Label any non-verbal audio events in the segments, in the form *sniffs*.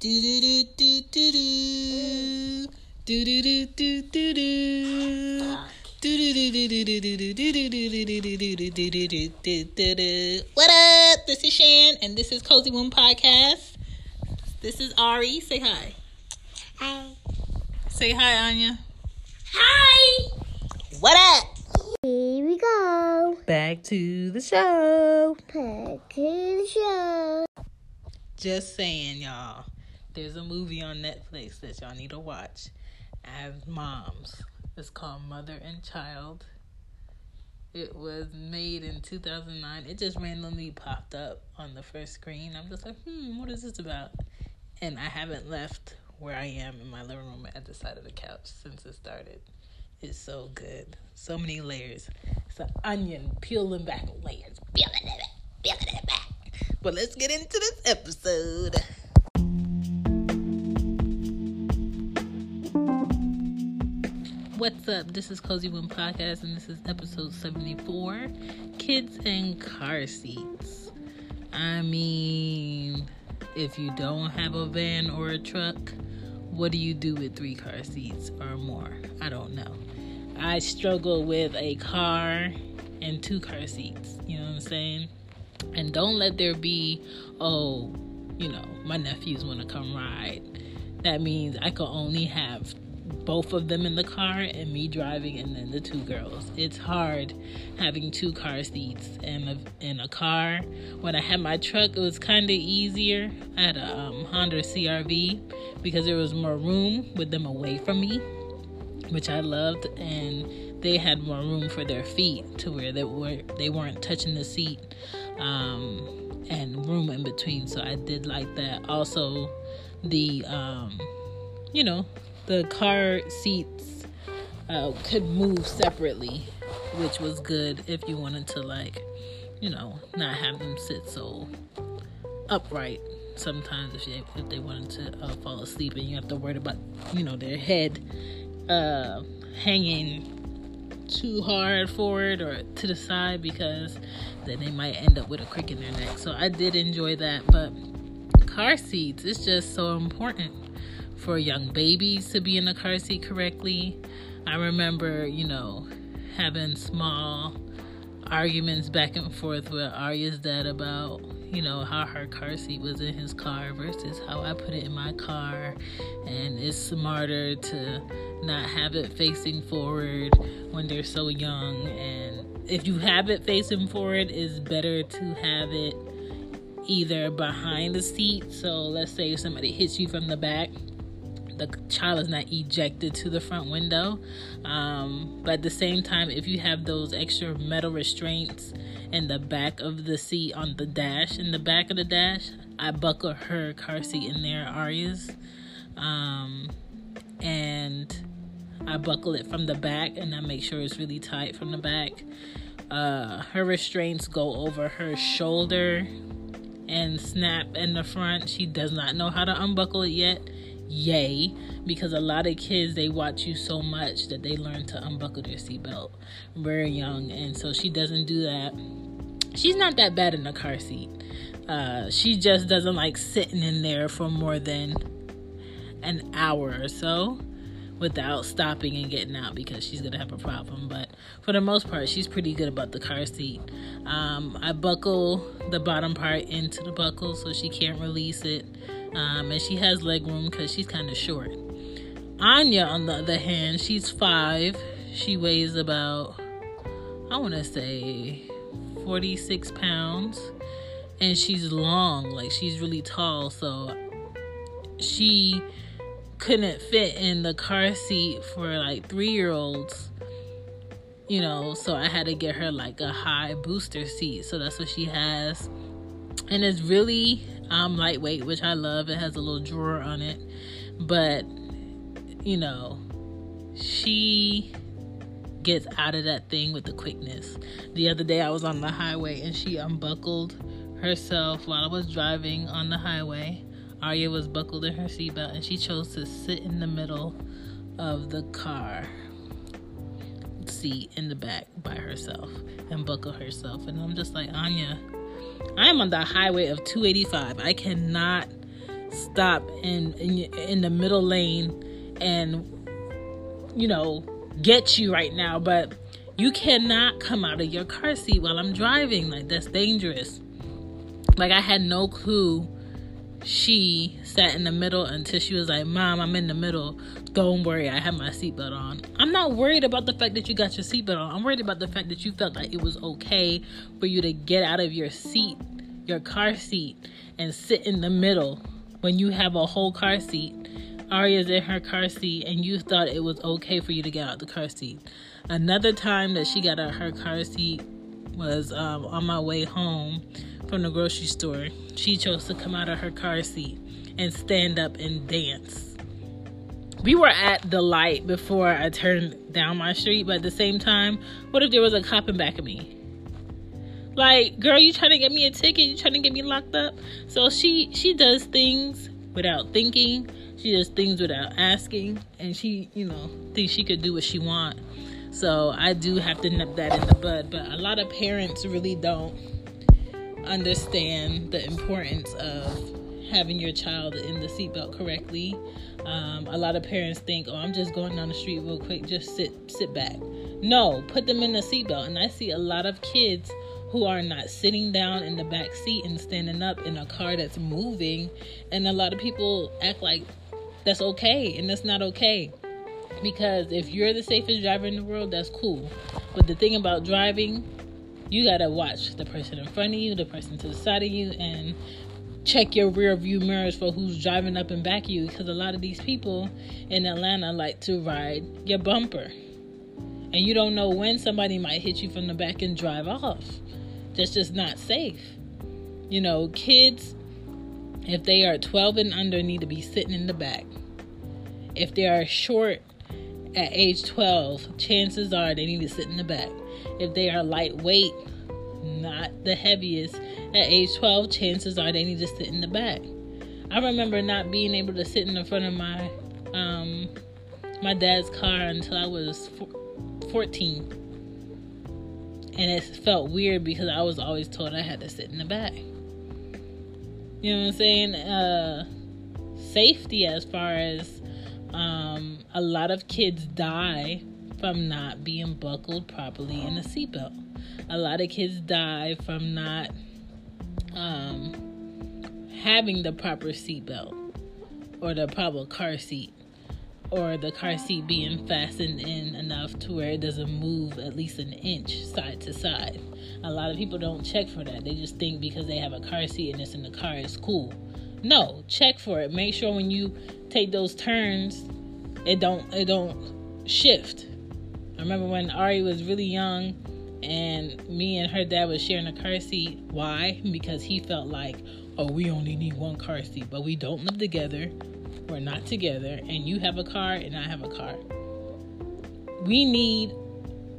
Do do do do do do. Do do do do do do. What up? This is Shan, and this is Cozy Womb Podcast. This is Ari. Say hi. Hi. Say hi, Anya. Hi. What up? Here we go. Back to the show. Back to the show. Just saying, y'all. There's a movie on Netflix that y'all need to watch as moms. It's called Mother and Child. It was made in 2009. It just randomly popped up on the first screen. I'm just like, hmm, what is this about? And I haven't left where I am in my living room at the side of the couch since it started. It's so good. So many layers. It's an onion peeling back layers. Peeling it back. Peeling it back. But let's get into this episode. What's up? This is Cozy Womb Podcast, and this is episode 74 Kids and Car Seats. I mean, if you don't have a van or a truck, what do you do with three car seats or more? I don't know. I struggle with a car and two car seats. You know what I'm saying? And don't let there be, oh, you know, my nephews want to come ride. That means I can only have both of them in the car and me driving and then the two girls. It's hard having two car seats and a, in a car. When I had my truck, it was kind of easier. I had a um, Honda CRV because there was more room with them away from me, which I loved, and they had more room for their feet to where they were they weren't touching the seat um, and room in between. So I did like that. Also, the um, you know the car seats uh, could move separately, which was good if you wanted to like, you know, not have them sit so upright. Sometimes if they if they wanted to uh, fall asleep and you have to worry about you know their head uh, hanging too hard forward or to the side because then they might end up with a crick in their neck. So I did enjoy that, but car seats is just so important for young babies to be in the car seat correctly. I remember, you know, having small arguments back and forth with Arya's dad about, you know, how her car seat was in his car versus how I put it in my car. And it's smarter to not have it facing forward when they're so young. And if you have it facing forward, it's better to have it either behind the seat. So let's say somebody hits you from the back, the child is not ejected to the front window. Um, but at the same time, if you have those extra metal restraints in the back of the seat on the dash, in the back of the dash, I buckle her car seat in there, Arya's. Um, and I buckle it from the back and I make sure it's really tight from the back. Uh, her restraints go over her shoulder and snap in the front. She does not know how to unbuckle it yet yay because a lot of kids they watch you so much that they learn to unbuckle their seatbelt very young and so she doesn't do that. She's not that bad in the car seat. Uh, she just doesn't like sitting in there for more than an hour or so without stopping and getting out because she's gonna have a problem. But for the most part she's pretty good about the car seat. Um, i buckle the bottom part into the buckle so she can't release it um, and she has leg room because she's kind of short. Anya, on the other hand, she's five. She weighs about, I want to say, 46 pounds. And she's long, like she's really tall. So she couldn't fit in the car seat for like three year olds you know so i had to get her like a high booster seat so that's what she has and it's really I'm lightweight, which I love. It has a little drawer on it. But, you know, she gets out of that thing with the quickness. The other day I was on the highway and she unbuckled herself while I was driving on the highway. Arya was buckled in her seatbelt and she chose to sit in the middle of the car seat in the back by herself and buckle herself. And I'm just like, Anya, I'm on the highway of 285. I cannot stop in, in in the middle lane and you know get you right now, but you cannot come out of your car seat while I'm driving. Like that's dangerous. Like I had no clue she sat in the middle until she was like, Mom, I'm in the middle. Don't worry, I have my seatbelt on. I'm not worried about the fact that you got your seatbelt on. I'm worried about the fact that you felt like it was okay for you to get out of your seat, your car seat, and sit in the middle when you have a whole car seat. Aria's in her car seat, and you thought it was okay for you to get out the car seat. Another time that she got out her car seat was um, on my way home from the grocery store, she chose to come out of her car seat and stand up and dance. We were at the light before I turned down my street, but at the same time, what if there was a cop in back of me? Like, girl, you trying to get me a ticket? You trying to get me locked up? So she she does things without thinking. She does things without asking, and she, you know, thinks she could do what she want. So I do have to nip that in the bud. But a lot of parents really don't understand the importance of having your child in the seatbelt correctly. Um, a lot of parents think, "Oh, I'm just going down the street real quick. Just sit, sit back." No, put them in the seatbelt. And I see a lot of kids who are not sitting down in the back seat and standing up in a car that's moving, and a lot of people act like that's okay, and that's not okay. Because if you're the safest driver in the world, that's cool. But the thing about driving you gotta watch the person in front of you, the person to the side of you, and check your rear view mirrors for who's driving up and back of you because a lot of these people in Atlanta like to ride your bumper. And you don't know when somebody might hit you from the back and drive off. That's just not safe. You know, kids, if they are 12 and under, need to be sitting in the back. If they are short at age 12, chances are they need to sit in the back. If they are lightweight, not the heaviest, at age 12, chances are they need to sit in the back. I remember not being able to sit in the front of my um, my dad's car until I was 14. And it felt weird because I was always told I had to sit in the back. You know what I'm saying? Uh, safety, as far as um, a lot of kids die from not being buckled properly in a seatbelt. A lot of kids die from not um, having the proper seatbelt or the proper car seat or the car seat being fastened in enough to where it doesn't move at least an inch side to side. A lot of people don't check for that. They just think because they have a car seat and it's in the car, it's cool. No, check for it. Make sure when you take those turns, it don't it don't shift. I remember when Ari was really young and me and her dad was sharing a car seat. Why? Because he felt like, oh, we only need one car seat, but we don't live together. We're not together, and you have a car and I have a car. We need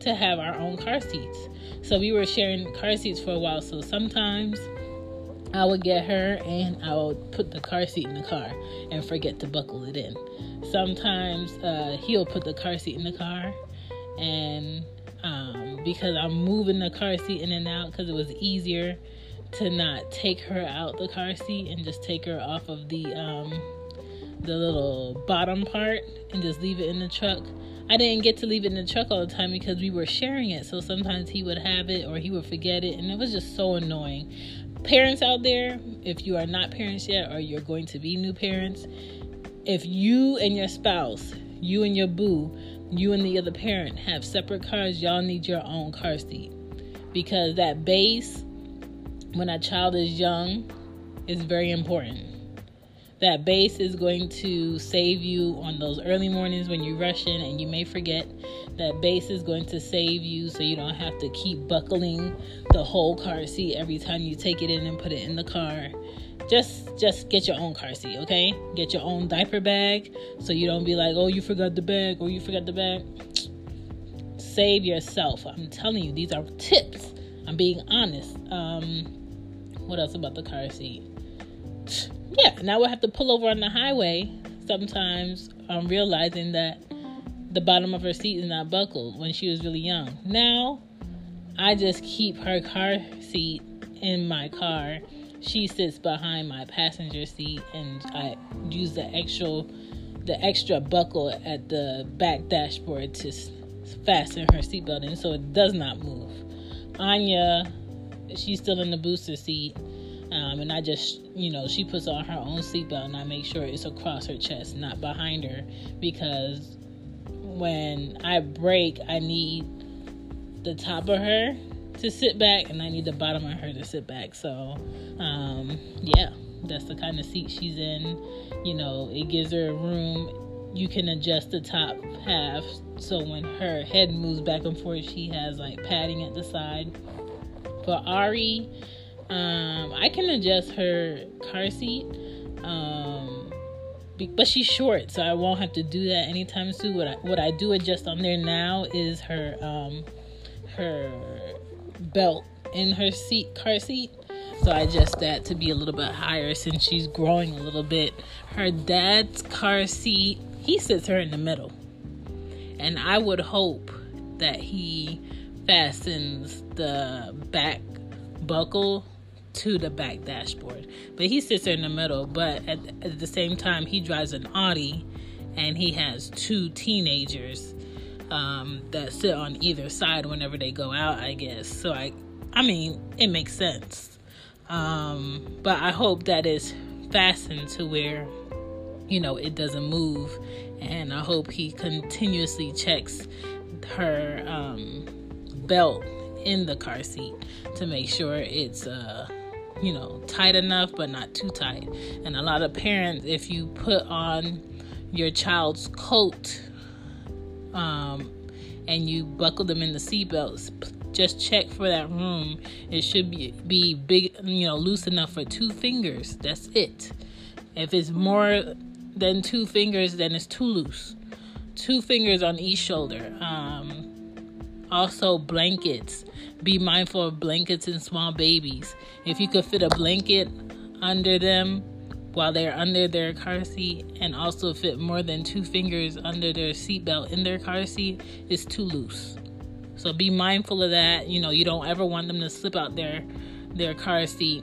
to have our own car seats. So we were sharing car seats for a while. So sometimes I would get her and I would put the car seat in the car and forget to buckle it in. Sometimes uh, he'll put the car seat in the car and um, because I'm moving the car seat in and out because it was easier to not take her out the car seat and just take her off of the um, the little bottom part and just leave it in the truck. I didn't get to leave it in the truck all the time because we were sharing it. So sometimes he would have it or he would forget it, and it was just so annoying. Parents out there, if you are not parents yet or you're going to be new parents, if you and your spouse, you and your boo, you and the other parent have separate cars, y'all need your own car seat. Because that base, when a child is young, is very important. That base is going to save you on those early mornings when you're rushing and you may forget. That base is going to save you so you don't have to keep buckling the whole car seat every time you take it in and put it in the car. Just just get your own car seat, okay? Get your own diaper bag so you don't be like, "Oh, you forgot the bag," or "You forgot the bag." Save yourself. I'm telling you, these are tips. I'm being honest. Um, what else about the car seat? *sniffs* Yeah, now we'll have to pull over on the highway sometimes I'm realizing that the bottom of her seat is not buckled when she was really young. Now, I just keep her car seat in my car. She sits behind my passenger seat, and I use the extra, the extra buckle at the back dashboard to fasten her seatbelt in, so it does not move. Anya, she's still in the booster seat, um, and I just, you know, she puts on her own seatbelt, and I make sure it's across her chest, not behind her, because when I brake, I need the top of her to sit back, and I need the bottom of her to sit back. So, um, yeah, that's the kind of seat she's in. You know, it gives her room. You can adjust the top half so when her head moves back and forth, she has like padding at the side. For Ari, um, I can adjust her car seat. Um, but she's short, so I won't have to do that anytime soon. What I what I do adjust on there now is her um her belt in her seat car seat. So I adjust that to be a little bit higher since she's growing a little bit. Her dad's car seat, he sits her in the middle. And I would hope that he fastens the back buckle to the back dashboard. But he sits there in the middle. But at, at the same time, he drives an Audi and he has two teenagers um, that sit on either side whenever they go out, I guess. So I, I mean, it makes sense. Um, but I hope that is fastened to where, you know, it doesn't move. And I hope he continuously checks her um, belt in the car seat to make sure it's uh, you know, tight enough but not too tight. And a lot of parents, if you put on your child's coat um, and you buckle them in the seatbelts, just check for that room. It should be be big, you know, loose enough for two fingers. That's it. If it's more than two fingers, then it's too loose. Two fingers on each shoulder. Um, also, blankets. Be mindful of blankets and small babies. If you could fit a blanket under them while they're under their car seat and also fit more than two fingers under their seatbelt in their car seat, is too loose. So be mindful of that. You know, you don't ever want them to slip out their their car seat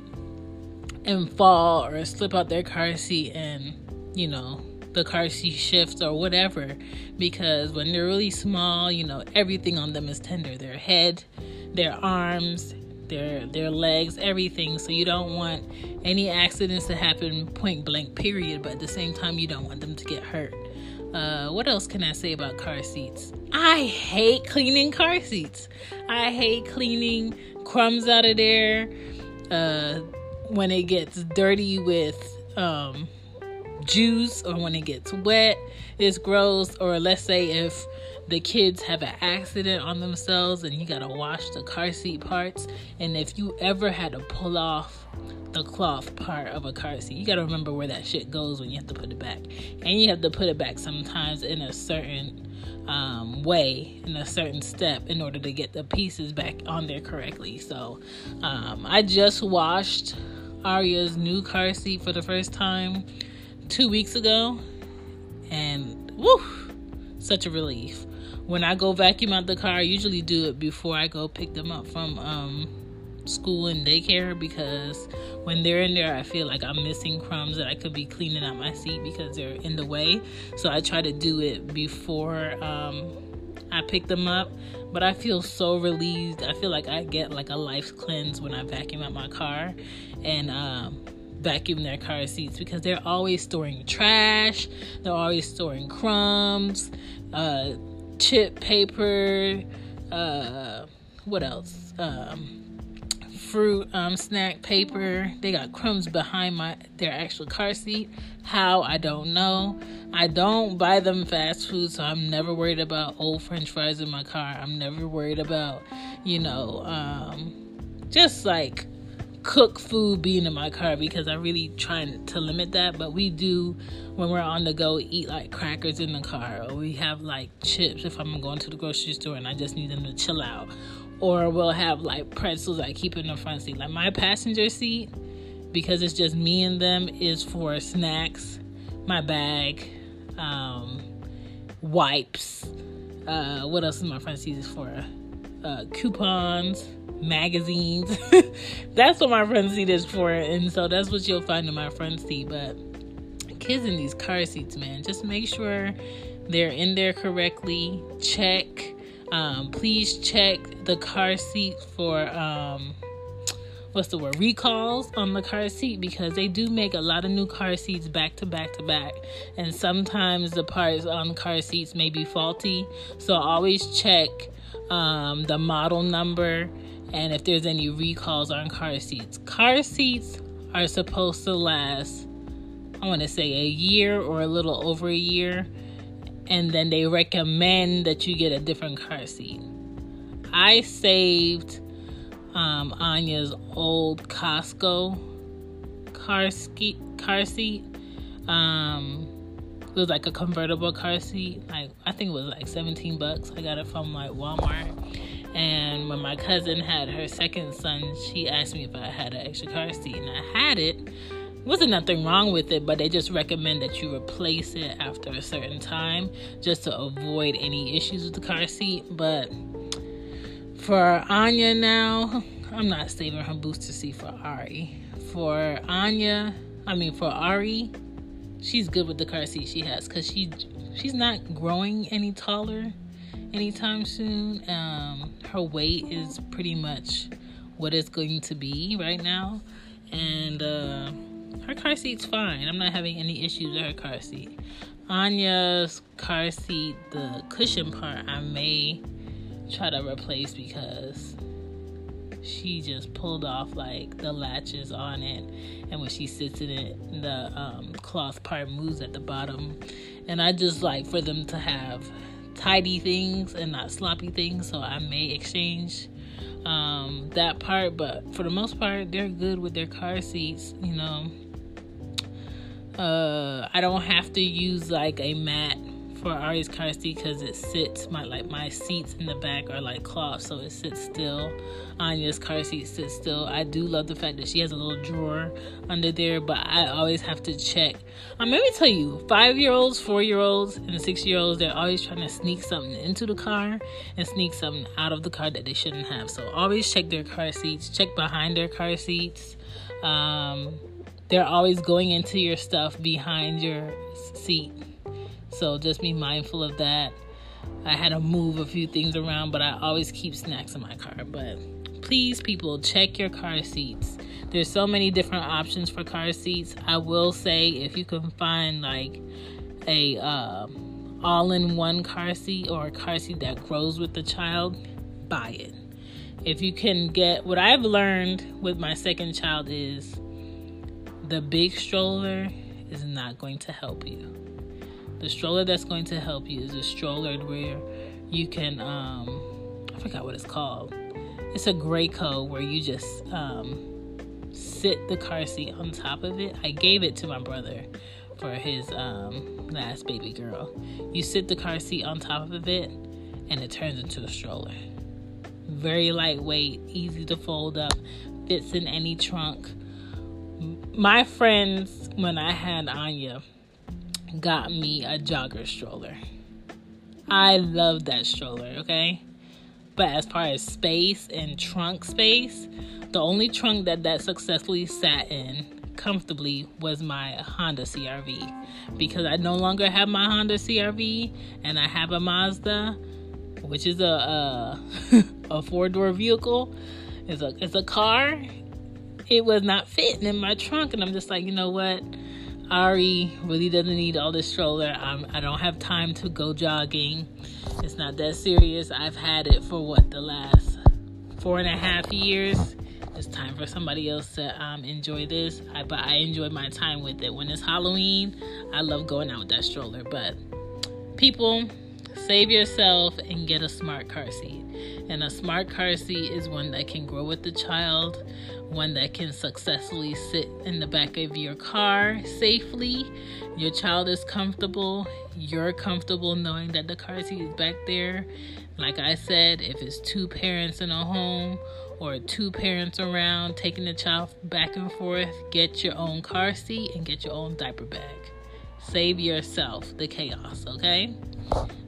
and fall or slip out their car seat and, you know, the car seat shifts or whatever because when they're really small, you know, everything on them is tender. Their head, their arms, their their legs, everything. So you don't want any accidents to happen point blank period, but at the same time you don't want them to get hurt. Uh, what else can I say about car seats? I hate cleaning car seats. I hate cleaning crumbs out of there. Uh, when it gets dirty with um, juice or when it gets wet, it's gross. Or let's say if the kids have an accident on themselves and you gotta wash the car seat parts. And if you ever had to pull off the cloth part of a car seat, you gotta remember where that shit goes when you have to put it back. And you have to put it back sometimes in a certain um, way, in a certain step, in order to get the pieces back on there correctly. So um, I just washed Aria's new car seat for the first time two weeks ago, and woo, such a relief. When I go vacuum out the car, I usually do it before I go pick them up from um, school and daycare because when they're in there, I feel like I'm missing crumbs that I could be cleaning out my seat because they're in the way. So I try to do it before um, I pick them up. But I feel so relieved. I feel like I get like a life cleanse when I vacuum out my car. And um, vacuum their car seats because they're always storing trash, they're always storing crumbs, uh, chip paper, uh, what else? Um, fruit um, snack paper. They got crumbs behind my their actual car seat. How I don't know. I don't buy them fast food, so I'm never worried about old French fries in my car. I'm never worried about, you know, um, just like cook food being in my car because I really trying to limit that. But we do when we're on the go eat like crackers in the car, or we have like chips if I'm going to the grocery store and I just need them to chill out, or we'll have like pretzels I keep in the front seat. Like my passenger seat, because it's just me and them, is for snacks, my bag, um, wipes. Uh, what else is my front seat is for? Uh, coupons magazines. *laughs* that's what my front seat is for. And so that's what you'll find in my front seat. But kids in these car seats, man, just make sure they're in there correctly. Check. Um, please check the car seat for um, what's the word recalls on the car seat because they do make a lot of new car seats back to back to back and sometimes the parts on car seats may be faulty so always check um, the model number and if there's any recalls on car seats. Car seats are supposed to last, I want to say, a year or a little over a year, and then they recommend that you get a different car seat. I saved um, Anya's old Cosco car, ski- car seat. Um, it was like a convertible car seat. Like I think it was like 17 bucks. I got it from like Walmart and when my cousin had her second son, she asked me if I had an extra car seat, and I had it. Wasn't nothing wrong with it, but they just recommend that you replace it after a certain time just to avoid any issues with the car seat. But for Anya now, I'm not saving her booster seat for Ari. For Anya, I mean for Ari, she's good with the car seat she has because she she's not growing any taller anytime soon. Um, her weight is pretty much what it's going to be right now, and uh, her car seat's fine. I'm not having any issues with her car seat. Anya's car seat, the cushion part, I may try to replace because she just pulled off like the latches on it and when she sits in it the um, cloth part moves at the bottom and i just like for them to have tidy things and not sloppy things. So I may exchange um, that part, but for the most part, they're good with their car seats. You know, uh, I don't have to use like a mat for Ari's car seat because it sits my like my seats in the back are like cloth, so it sits still. Anya's car seat sits still. I do love the fact that she has a little drawer under there, but I always have to check. Um, let me tell you, five year olds, four year olds, and six year olds, they're always trying to sneak something into the car and sneak something out of the car that they shouldn't have. So always check their car seats, check behind their car seats. Um, they're always going into your stuff behind your seat so just be mindful of that. I had to move a few things around, but I always keep snacks in my car. But please, people, check your car seats. There's so many different options for car seats. I will say if you can find like a uh, all-in-one car seat or a car seat that grows with the child, buy it. If you can get what I've learned with my second child is the big stroller is not going to help you the stroller that's going to help you is a stroller where you can um I forgot what it's called. It's a gray Graco where you just um sit the car seat on top of it. I gave it to my brother for his um last baby girl. You sit the car seat on top of it and it turns into a stroller. Very lightweight, easy to fold up, fits in any trunk. My friends, when I had Anya, got me a jogger stroller. I love that stroller, okay? But as far as space and trunk space, the only trunk that that successfully sat in comfortably was my Honda CRV because I no longer have my Honda CRV and I have a Mazda, which is a a, *laughs* a four door vehicle. It's a it's a car. It was not fitting in my trunk, and I'm just like, you know what? Ari really doesn't need all this stroller. I'm, I don't have time to go jogging. It's not that serious. I've had it for what the last four and a half years. It's time for somebody else to um, enjoy this. I, but I enjoy my time with it. When it's Halloween, I love going out with that stroller. But people, Save yourself and get a smart car seat. And a smart car seat is one that can grow with the child, one that can successfully sit in the back of your car safely. Your child is comfortable. You're comfortable knowing that the car seat is back there. Like I said, if it's two parents in a home or two parents around taking the child back and forth, get your own car seat and get your own diaper bag. Save yourself the chaos, okay?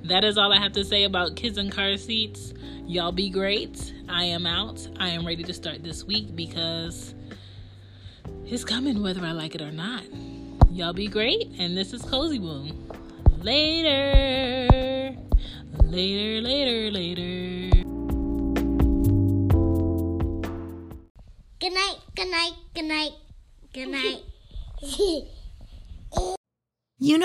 That is all I have to say about kids and car seats. Y'all be great. I am out. I am ready to start this week because it's coming whether I like it or not. Y'all be great. And this is Cozy Womb. Later. Later, later, later. Good night, good night, good night, good night. You know